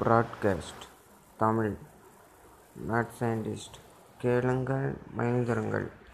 broadcast Tamil mad scientist கேளுங்கள் மகிழ்ந்திருங்கள்